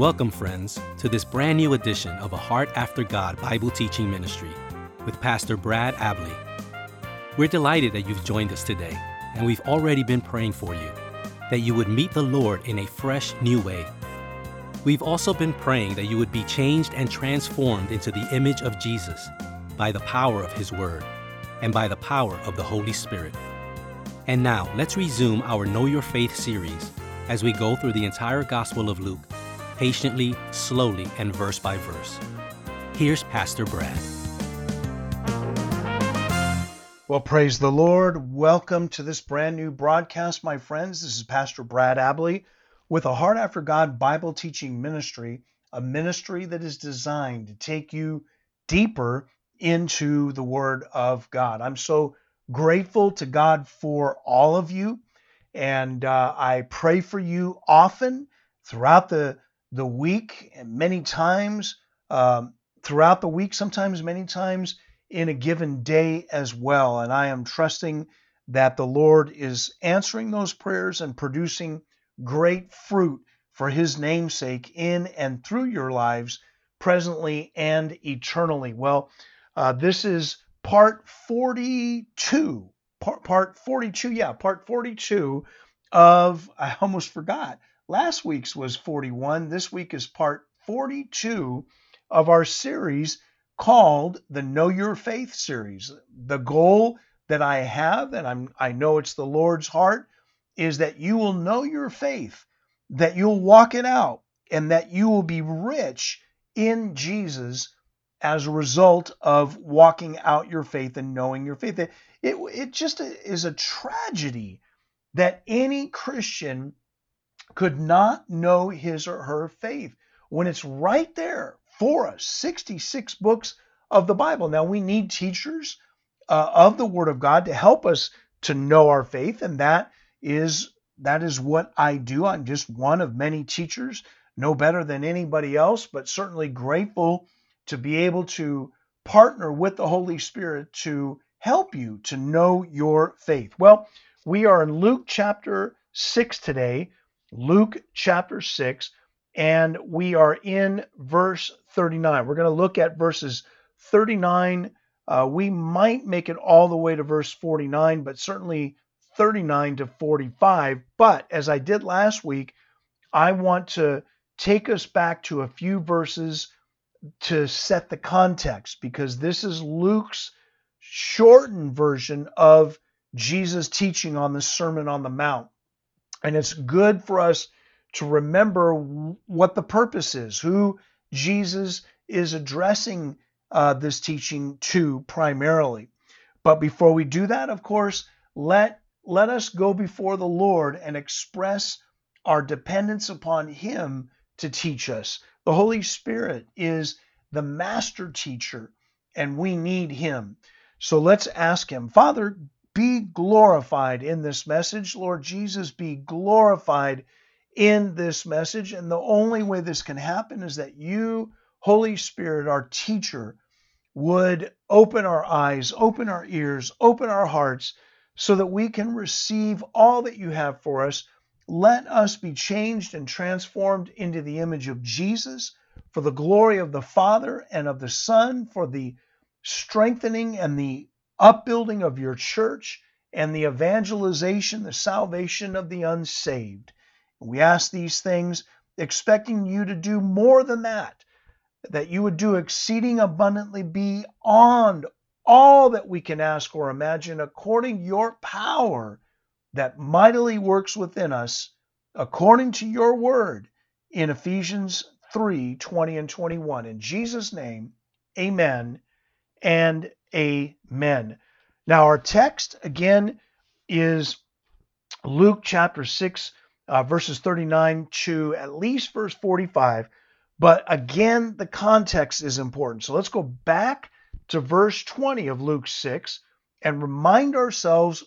Welcome, friends, to this brand new edition of A Heart After God Bible Teaching Ministry with Pastor Brad Abley. We're delighted that you've joined us today, and we've already been praying for you that you would meet the Lord in a fresh, new way. We've also been praying that you would be changed and transformed into the image of Jesus by the power of His Word and by the power of the Holy Spirit. And now, let's resume our Know Your Faith series as we go through the entire Gospel of Luke, patiently, slowly, and verse by verse. Here's Pastor Brad. Well, praise the Lord. Welcome to this brand new broadcast, my friends. This is Pastor Brad Abley with a Heart After God Bible Teaching Ministry, a ministry that is designed to take you deeper into the Word of God. I'm so grateful to God for all of you, and uh, I pray for you often throughout the the week and many times um, throughout the week, sometimes many times in a given day as well. And I am trusting that the Lord is answering those prayers and producing great fruit for His namesake in and through your lives, presently and eternally. Well, uh, this is part 42. Part, part 42, yeah, part 42 of, I almost forgot. Last week's was 41. This week is part 42 of our series called the Know Your Faith series. The goal that I have, and I'm, I know it's the Lord's heart, is that you will know your faith, that you'll walk it out, and that you will be rich in Jesus as a result of walking out your faith and knowing your faith. It, it, it just is a tragedy that any Christian could not know his or her faith when it's right there for us 66 books of the Bible. Now, we need teachers uh, of the Word of God to help us to know our faith, and that is that is what I do. I'm just one of many teachers, no better than anybody else, but certainly grateful to be able to partner with the Holy Spirit to help you to know your faith. Well, we are in Luke chapter 6 today, Luke chapter 6, and we are in verse 39. We're going to look at verses 39. Uh, we might make it all the way to verse 49, but certainly 39 to 45. But as I did last week, I want to take us back to a few verses to set the context because this is Luke's shortened version of Jesus' teaching on the Sermon on the Mount. And it's good for us to remember what the purpose is, who Jesus is addressing uh, this teaching to primarily. But before we do that, of course, let let us go before the Lord and express our dependence upon Him to teach us. The Holy Spirit is the master teacher, and we need Him. So let's ask Him, Father, be glorified in this message. Lord Jesus, be glorified in this message. And the only way this can happen is that you, Holy Spirit, our teacher, would open our eyes, open our ears, open our hearts so that we can receive all that you have for us. Let us be changed and transformed into the image of Jesus for the glory of the Father and of the Son, for the strengthening and the upbuilding of your church and the evangelization, the salvation of the unsaved. We ask these things expecting you to do more than that, that you would do exceeding abundantly beyond all that we can ask or imagine according your power that mightily works within us according to your word in Ephesians 3 20 and 21. In Jesus' name, amen and amen. Now, our text again is Luke chapter 6, uh, verses 39 to at least verse 45. But again, the context is important. So let's go back to verse 20 of Luke 6 and remind ourselves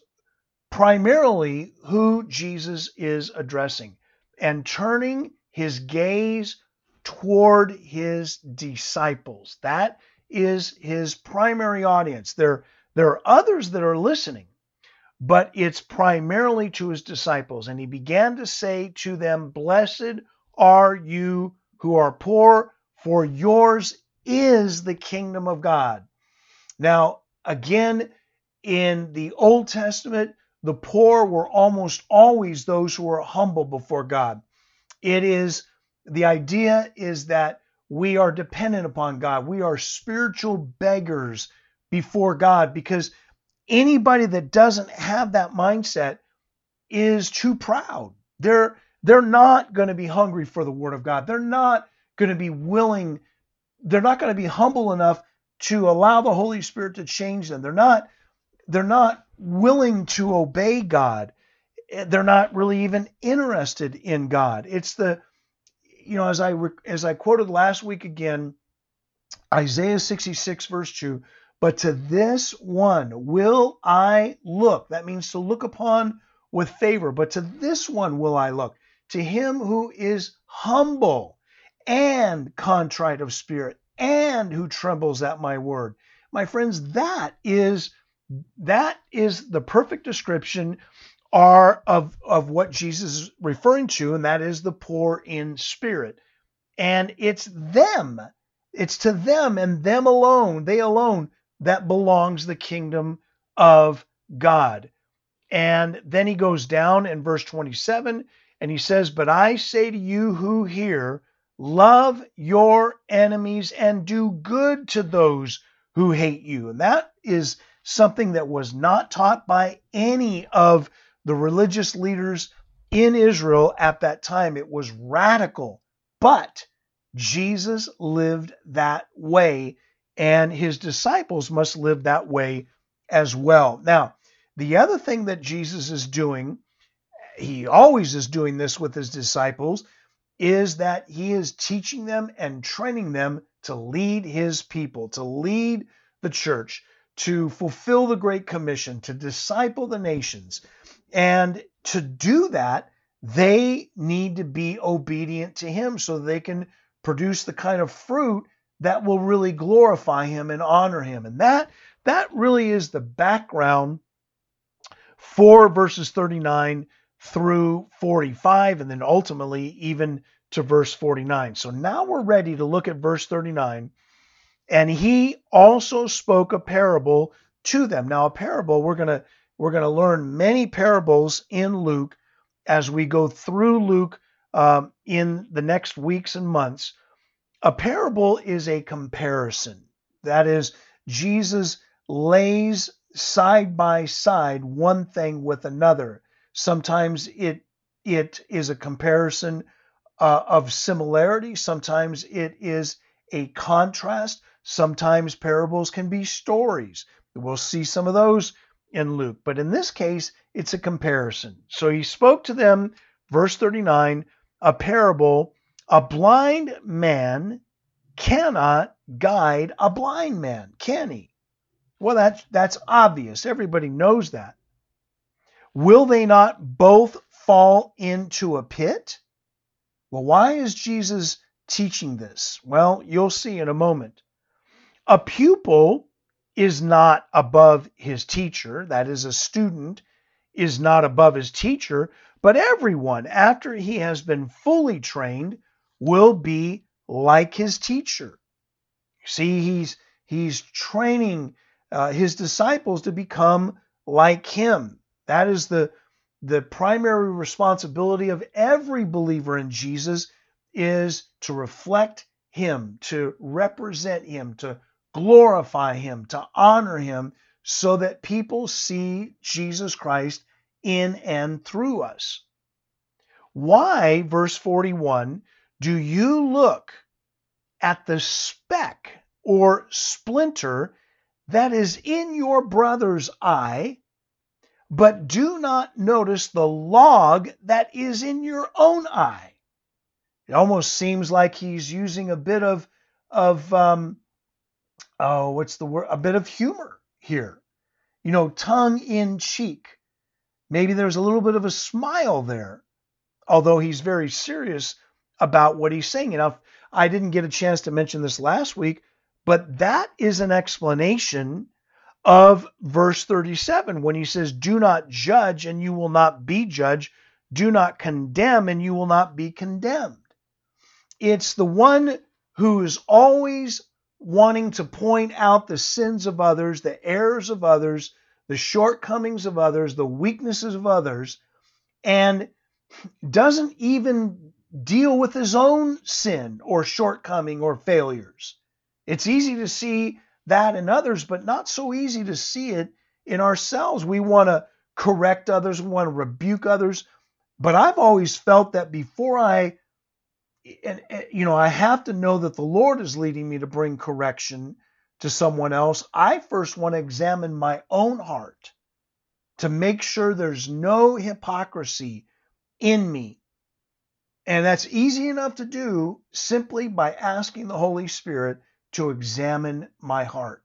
primarily who Jesus is addressing and turning his gaze toward his disciples. That is his primary audience. There, there are others that are listening, but it's primarily to his disciples. And he began to say to them, Blessed are you who are poor, for yours is the kingdom of God. Now, again, in the Old Testament, the poor were almost always those who were humble before God. It is the idea is that we are dependent upon God. We are spiritual beggars before God because anybody that doesn't have that mindset is too proud. They're they're not going to be hungry for the word of God. They're not going to be willing they're not going to be humble enough to allow the Holy Spirit to change them. They're not they're not willing to obey God. They're not really even interested in God. It's the you know as I as I quoted last week again Isaiah 66 verse 2 but to this one will I look. That means to look upon with favor. But to this one will I look. To him who is humble and contrite of spirit and who trembles at my word. My friends, that is that is the perfect description are of, of what Jesus is referring to, and that is the poor in spirit. And it's them, it's to them and them alone, they alone that belongs the kingdom of God. And then he goes down in verse 27 and he says, But I say to you who hear, love your enemies and do good to those who hate you. And that is something that was not taught by any of the religious leaders in Israel at that time. It was radical, but Jesus lived that way and his disciples must live that way as well. Now, the other thing that Jesus is doing, he always is doing this with his disciples, is that he is teaching them and training them to lead his people, to lead the church, to fulfill the Great Commission, to disciple the nations. And to do that, they need to be obedient to him so they can produce the kind of fruit that will really glorify him and honor him. And that that really is the background for verses 39 through 45 and then ultimately even to verse 49. So now we're ready to look at verse 39. And he also spoke a parable to them. Now a parable we're going to we're going to learn many parables in Luke as we go through Luke um, in the next weeks and months. A parable is a comparison. That is, Jesus lays side by side one thing with another. Sometimes it it is a comparison uh, of similarity. Sometimes it is a contrast. Sometimes parables can be stories. We'll see some of those in Luke. But in this case, it's a comparison. So he spoke to them, verse 39, a parable a blind man cannot guide a blind man, can he? Well, that's, that's obvious. Everybody knows that. Will they not both fall into a pit? Well, why is Jesus teaching this? Well, you'll see in a moment. A pupil is not above his teacher, that is, a student is not above his teacher, but everyone, after he has been fully trained, will be like his teacher. See, he's he's training uh, his disciples to become like him. That is the the primary responsibility of every believer in Jesus is to reflect him, to represent him, to glorify him, to honor him so that people see Jesus Christ in and through us. Why, verse 41, do you look at the speck or splinter that is in your brother's eye, but do not notice the log that is in your own eye? It almost seems like he's using a bit of of um, oh, what's the word? A bit of humor here. You know, tongue in cheek. Maybe there's a little bit of a smile there, although he's very serious about what he's saying. Now, I didn't get a chance to mention this last week, but that is an explanation of verse 37 when he says, Do not judge and you will not be judged. Do not condemn and you will not be condemned. it's the one who is always wanting to point out the sins of others, the errors of others, the shortcomings of others, the weaknesses of others, and doesn't even deal with his own sin or shortcoming or failures. It's easy to see that in others, but not so easy to see it in ourselves. We want to correct others, we want to rebuke others. But I've always felt that before I, and, and, you know, I have to know that the Lord is leading me to bring correction to someone else. I first want to examine my own heart to make sure there's no hypocrisy in me. And that's easy enough to do simply by asking the Holy Spirit to examine my heart.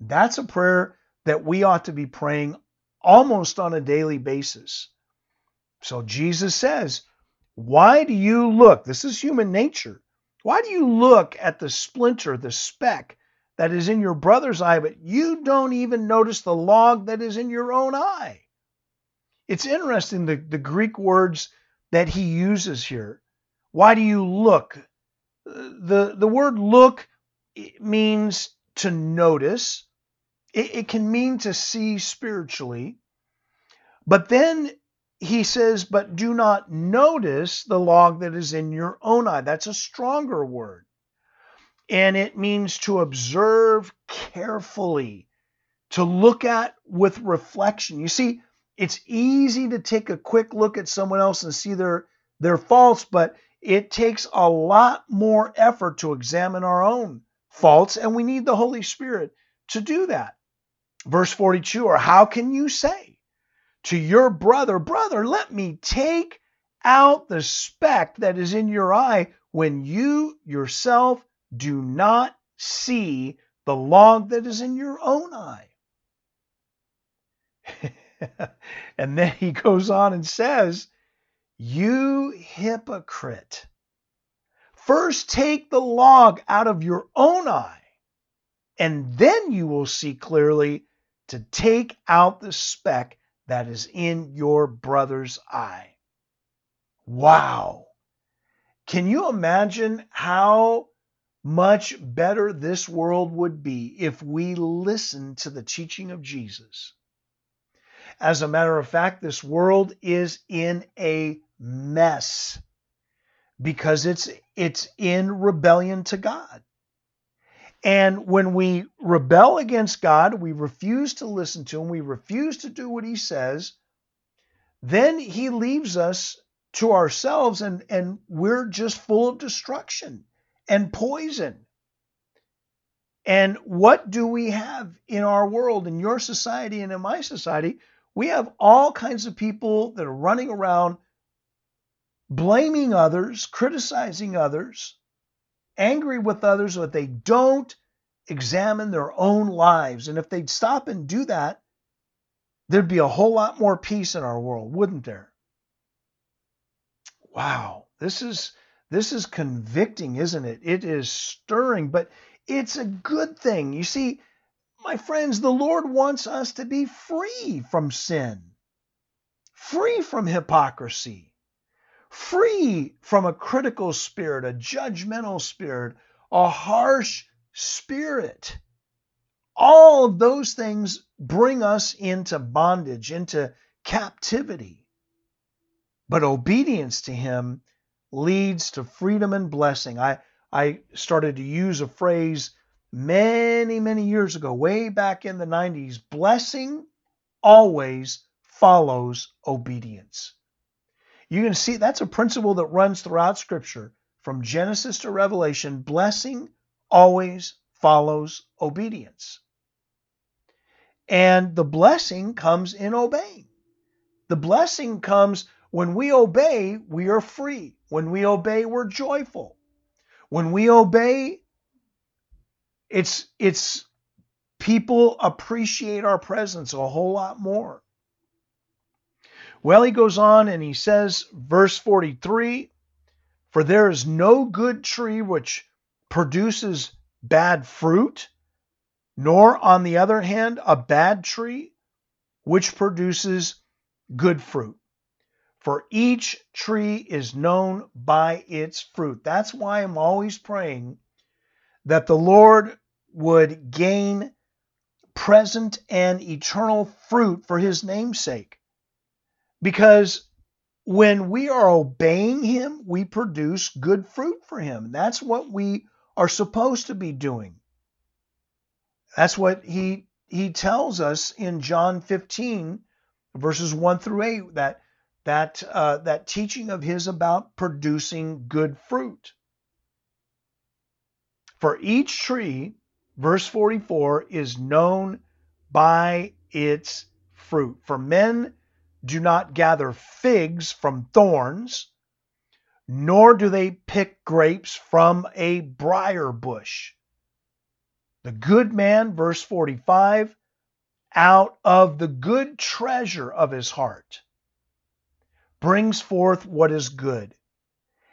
That's a prayer that we ought to be praying almost on a daily basis. So Jesus says, Why do you look? This is human nature. Why do you look at the splinter, the speck that is in your brother's eye, but you don't even notice the log that is in your own eye? It's interesting the, the Greek words that he uses here. Why do you look? The, the word look means to notice, it, it can mean to see spiritually. But then he says, but do not notice the log that is in your own eye. That's a stronger word. And it means to observe carefully, to look at with reflection. You see, it's easy to take a quick look at someone else and see their, their faults, but it takes a lot more effort to examine our own faults, and we need the Holy Spirit to do that. Verse 42 Or how can you say to your brother, Brother, let me take out the speck that is in your eye when you yourself do not see the log that is in your own eye? and then he goes on and says, You hypocrite. First take the log out of your own eye, and then you will see clearly to take out the speck that is in your brother's eye. Wow. Can you imagine how much better this world would be if we listened to the teaching of Jesus? As a matter of fact, this world is in a mess because it's it's in rebellion to God. And when we rebel against God, we refuse to listen to him, we refuse to do what he says, then he leaves us to ourselves and, and we're just full of destruction and poison. And what do we have in our world, in your society and in my society? We have all kinds of people that are running around blaming others, criticizing others, angry with others, but they don't examine their own lives. And if they'd stop and do that, there'd be a whole lot more peace in our world, wouldn't there? Wow, this is this is convicting, isn't it? It is stirring, but it's a good thing. You see, my friends, the Lord wants us to be free from sin, free from hypocrisy, free from a critical spirit, a judgmental spirit, a harsh spirit. All of those things bring us into bondage, into captivity. But obedience to Him leads to freedom and blessing. I, I started to use a phrase many, many years ago, way back in the 90s blessing always follows obedience. You can see that's a principle that runs throughout Scripture from Genesis to Revelation. Blessing always follows obedience. And the blessing comes in obeying. The blessing comes when we obey, we are free. When we obey, we're joyful. When we obey, it's it's people appreciate our presence a whole lot more. Well, he goes on and he says, verse 43 For there is no good tree which produces bad fruit, nor, on the other hand, a bad tree which produces good fruit. For each tree is known by its fruit. That's why I'm always praying that the Lord would gain present and eternal fruit for his namesake. Because when we are obeying him, we produce good fruit for him. That's what we are supposed to be doing. That's what he he tells us in John 15 verses 1 through 8 that that uh, that teaching of his about producing good fruit. For each tree, verse 44, is known by its fruit. For men do not gather figs from thorns, nor do they pick grapes from a briar bush. The good man, verse 45, out of the good treasure of his heart brings forth what is good.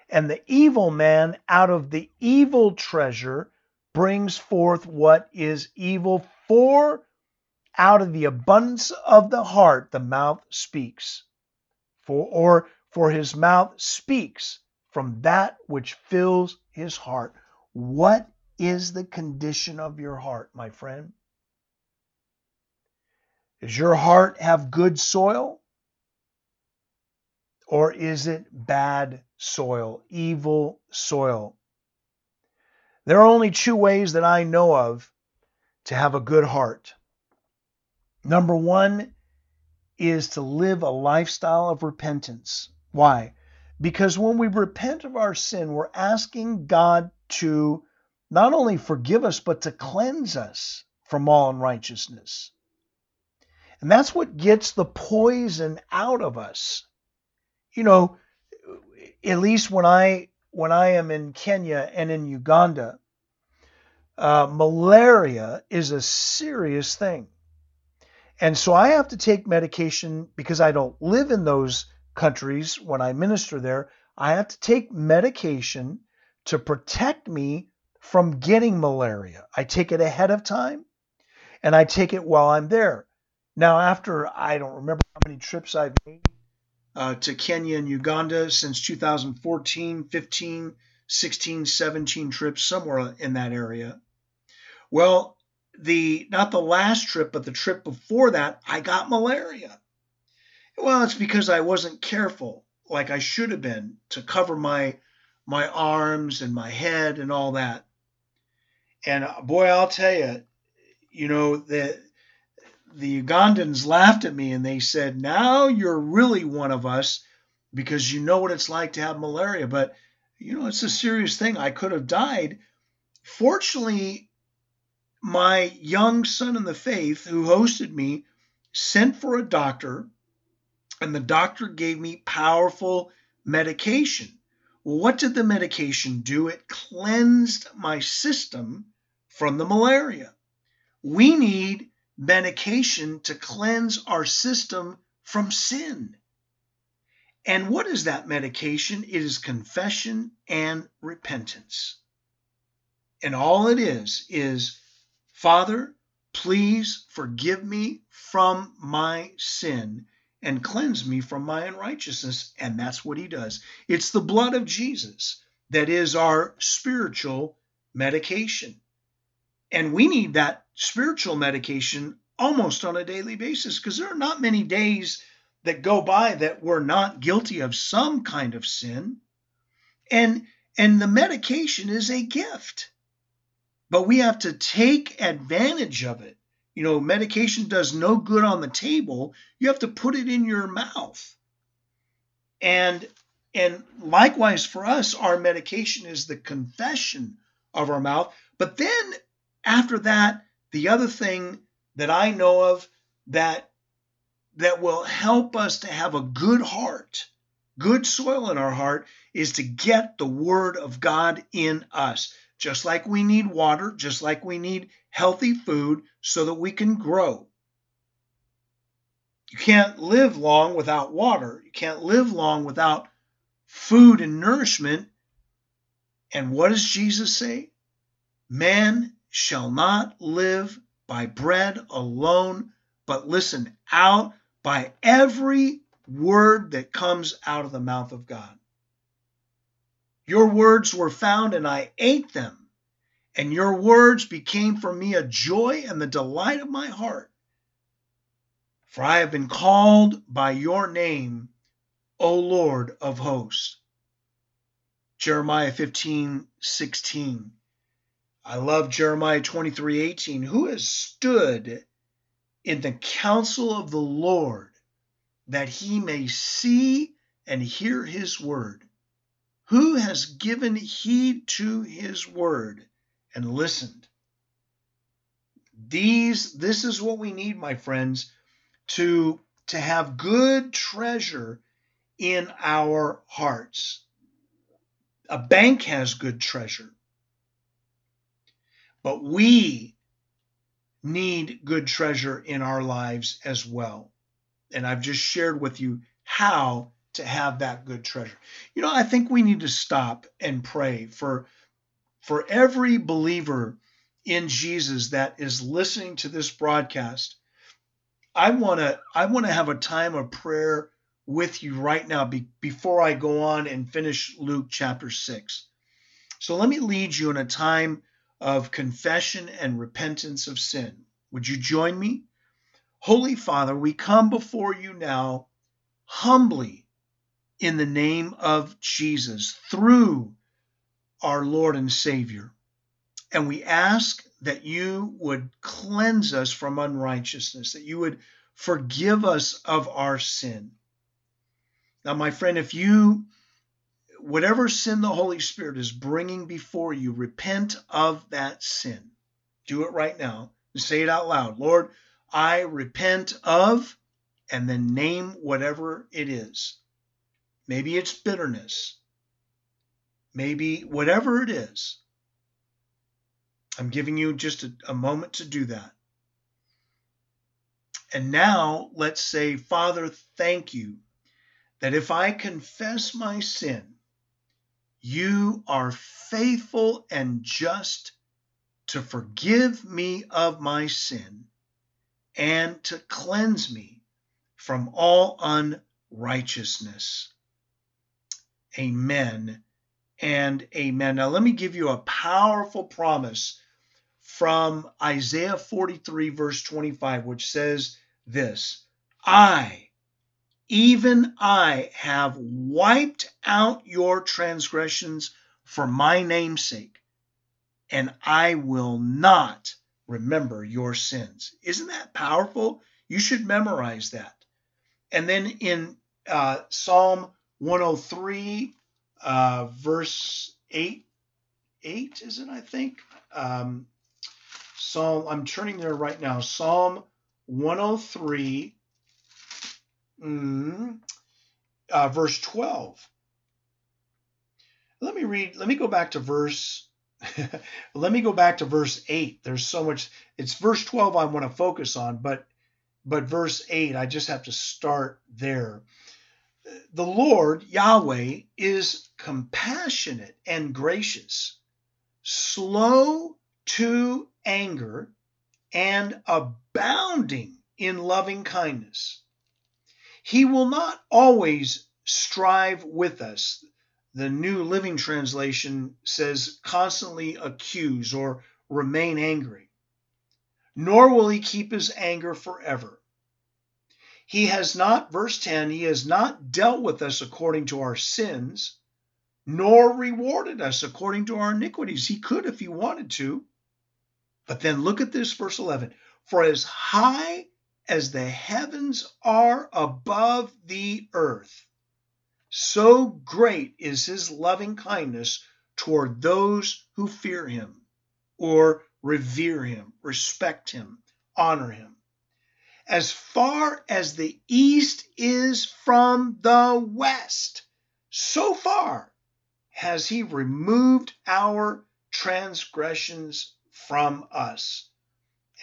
And the evil man, out of the evil treasure, brings forth what is evil. For out of the abundance of the heart the mouth speaks. For or for his mouth speaks from that which fills his heart. What is the condition of your heart, my friend? Does your heart have good soil? Or is it bad soil, evil soil? There are only two ways that I know of to have a good heart. Number one is to live a lifestyle of repentance. Why? Because when we repent of our sin, we're asking God to not only forgive us, but to cleanse us from all unrighteousness. And that's what gets the poison out of us. You know, at least when I when I am in Kenya and in Uganda, uh, malaria is a serious thing. And so I have to take medication because I don't live in those countries when I minister there. I have to take medication to protect me from getting malaria. I take it ahead of time and I take it while I'm there. Now, after I don't remember how many trips I've made uh, to Kenya and Uganda since 2014, 15, 16, 17 trips, somewhere in that area. Well, the not the last trip, but the trip before that, I got malaria. Well, it's because I wasn't careful like I should have been to cover my my arms and my head and all that. And uh, boy, I'll tell you, you know that the Ugandans laughed at me and they said, "Now you're really one of us because you know what it's like to have malaria." But you know, it's a serious thing. I could have died. Fortunately, my young son in the faith who hosted me sent for a doctor, and the doctor gave me powerful medication. Well, what did the medication do? It cleansed my system from the malaria. We need medication to cleanse our system from sin. And what is that medication? It is confession and repentance. And all it is is Father, please forgive me from my sin and cleanse me from my unrighteousness. And that's what he does. It's the blood of Jesus that is our spiritual medication. And we need that spiritual medication almost on a daily basis because there are not many days that go by that we're not guilty of some kind of sin. And and the medication is a gift but we have to take advantage of it. You know, medication does no good on the table. You have to put it in your mouth. And and likewise for us, our medication is the confession of our mouth. But then after that, the other thing that I know of that that will help us to have a good heart, good soil in our heart, is to get the word of God in us just like we need water, just like we need healthy food so that we can grow. You can't live long without water. You can't live long without food and nourishment. And what does Jesus say? Man shall not live by bread alone, but listen, out by every word that comes out of the mouth of God. Your words were found, and I ate them, and your words became for me a joy and the delight of my heart. For I have been called by your name, O Lord of hosts. Jeremiah 15, 16. I love Jeremiah 23, 18. Who has stood in the counsel of the Lord that he may see and hear his word? Who has given heed to his word and listened? These, this is what we need, my friends, to, to have good treasure in our hearts. A bank has good treasure, but we need good treasure in our lives as well. And I've just shared with you how to have that good treasure. You know, I think we need to stop and pray for for every believer in Jesus that is listening to this broadcast. I want to I want to have a time of prayer with you right now be, before I go on and finish Luke chapter 6. So let me lead you in a time of confession and repentance of sin. Would you join me? Holy Father, we come before you now humbly in the name of Jesus through our Lord and Savior. And we ask that you would cleanse us from unrighteousness, that you would forgive us of our sin. Now, my friend, if you, whatever sin the Holy Spirit is bringing before you, repent of that sin. Do it right now and say it out loud. Lord, I repent of, and then name whatever it is. Maybe it's bitterness. Maybe whatever it is. I'm giving you just a, a moment to do that. And now let's say, Father, thank you that if I confess my sin, you are faithful and just to forgive me of my sin and to cleanse me from all unrighteousness. Amen and amen. Now, let me give you a powerful promise from Isaiah 43, verse 25, which says this I even I have wiped out your transgressions for my name's sake, and I will not remember your sins. Isn't that powerful? You should memorize that. And then in uh, Psalm 103, uh, verse 8, 8 is it, I think? Um, Psalm, I'm turning there right now. Psalm 103, mm, uh, verse 12. Let me read, let me go back to verse, let me go back to verse 8. There's so much, it's verse 12 I want to focus on, but but verse 8, I just have to start there. The Lord, Yahweh, is compassionate and gracious, slow to anger, and abounding in loving kindness. He will not always strive with us. The New Living Translation says constantly accuse or remain angry. Nor will he keep his anger forever. He has not, verse 10, he has not dealt with us according to our sins, nor rewarded us according to our iniquities. He could if he wanted to. But then look at this, verse 11. For as high as the heavens are above the earth, so great is his loving kindness toward those who fear him or revere him, respect him, honor him. As far as the east is from the west, so far has he removed our transgressions from us.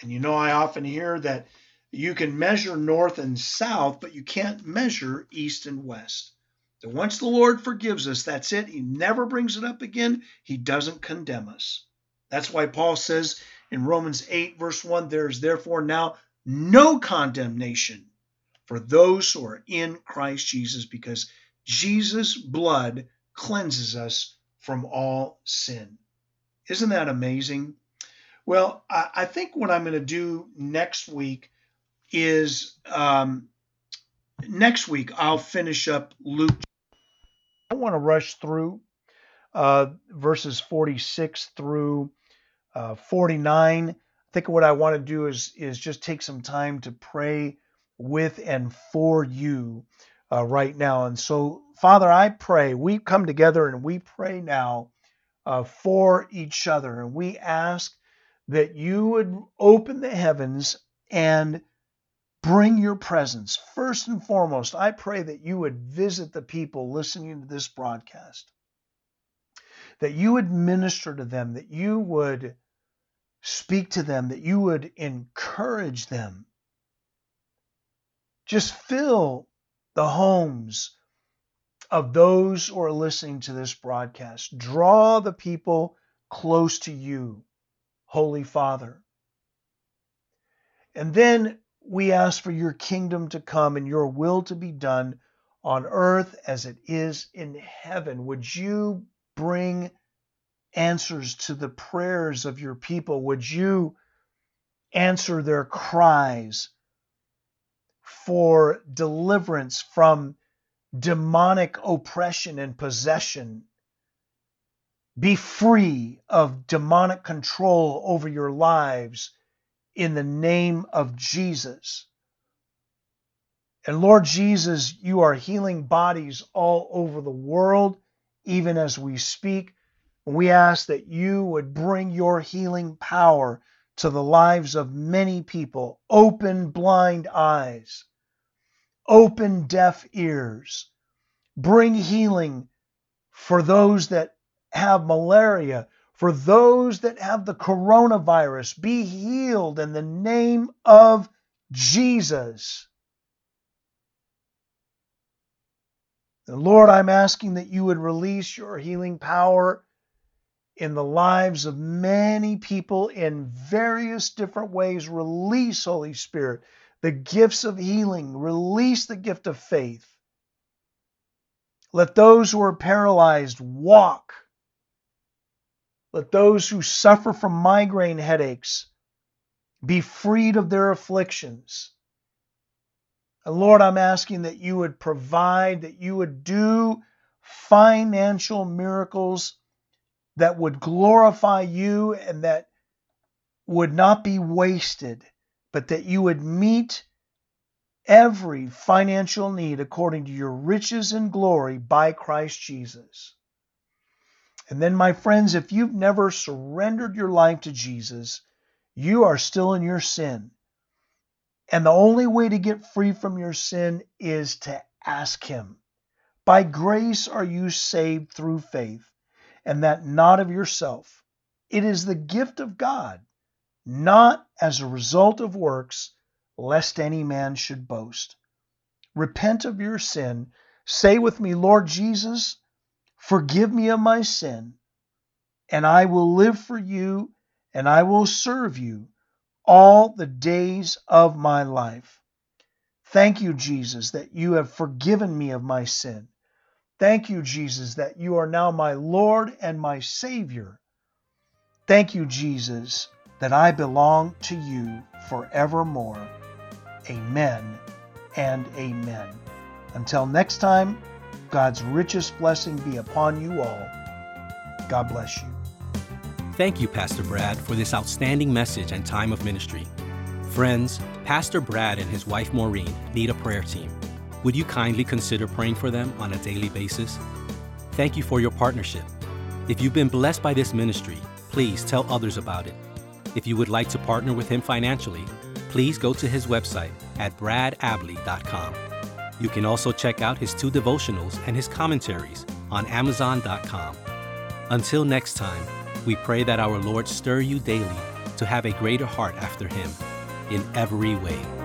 And you know, I often hear that you can measure north and south, but you can't measure east and west. So once the Lord forgives us, that's it. He never brings it up again. He doesn't condemn us. That's why Paul says in Romans 8, verse 1 there is therefore now no condemnation for those who are in Christ Jesus because Jesus' blood cleanses us from all sin. Isn't that amazing? Well, I, think what I'm going to do next week is um, next week I'll finish up Luke. I don't want to rush through uh, verses 46 through uh, 49. I think what I want to do is is just take some time to pray with and for you uh, right now. And so, Father, I pray we come together and we pray now uh, for each other, and we ask that you would open the heavens and bring your presence. First and foremost, I pray that you would visit the people listening to this broadcast, that you would minister to them, that you would speak to them, that you would encourage them. Just fill the homes of those who are listening to this broadcast. Draw the people close to you, Holy Father. And then we ask for your kingdom to come and your will to be done on earth as it is in heaven. Would you bring answers to the prayers of your people? Would you answer their cries for deliverance from demonic oppression and possession? Be free of demonic control over your lives in the name of Jesus. And Lord Jesus, you are healing bodies all over the world, even as we speak. We ask that you would bring your healing power to the lives of many people. Open blind eyes, open deaf ears, bring healing for those that have malaria, for those that have the coronavirus, be healed in the name of Jesus. Lord, I'm asking that you would release your healing power in the lives of many people in various different ways. Release, Holy Spirit, the gifts of healing. Release the gift of faith. Let those who are paralyzed walk. Let those who suffer from migraine headaches be freed of their afflictions. And Lord, I'm asking that you would provide, that you would do financial miracles that would glorify you and that would not be wasted, but that you would meet every financial need according to your riches and glory by Christ Jesus. And then, my friends, if you've never surrendered your life to Jesus, you are still in your sin. And the only way to get free from your sin is to ask Him. By grace are you saved through faith, and that not of yourself. It is the gift of God, not as a result of works, lest any man should boast. Repent of your sin. Say with me, Lord Jesus, Forgive me of my sin, and I will live for you, and I will serve you all the days of my life. Thank you, Jesus, that you have forgiven me of my sin. Thank you, Jesus, that you are now my Lord and my Savior. Thank you, Jesus, that I belong to you forevermore. Amen and amen. Until next time, God's richest blessing be upon you all. God bless you. Thank you, Pastor Brad, for this outstanding message and time of ministry. Friends, Pastor Brad and his wife Maureen need a prayer team. Would you kindly consider praying for them on a daily basis? Thank you for your partnership. If you've been blessed by this ministry, please tell others about it. If you would like to partner with him financially, please go to his website at bradabley.com. You can also check out his two devotionals and his commentaries on Amazon.com. Until next time, we pray that our Lord stir you daily to have a greater heart after Him in every way.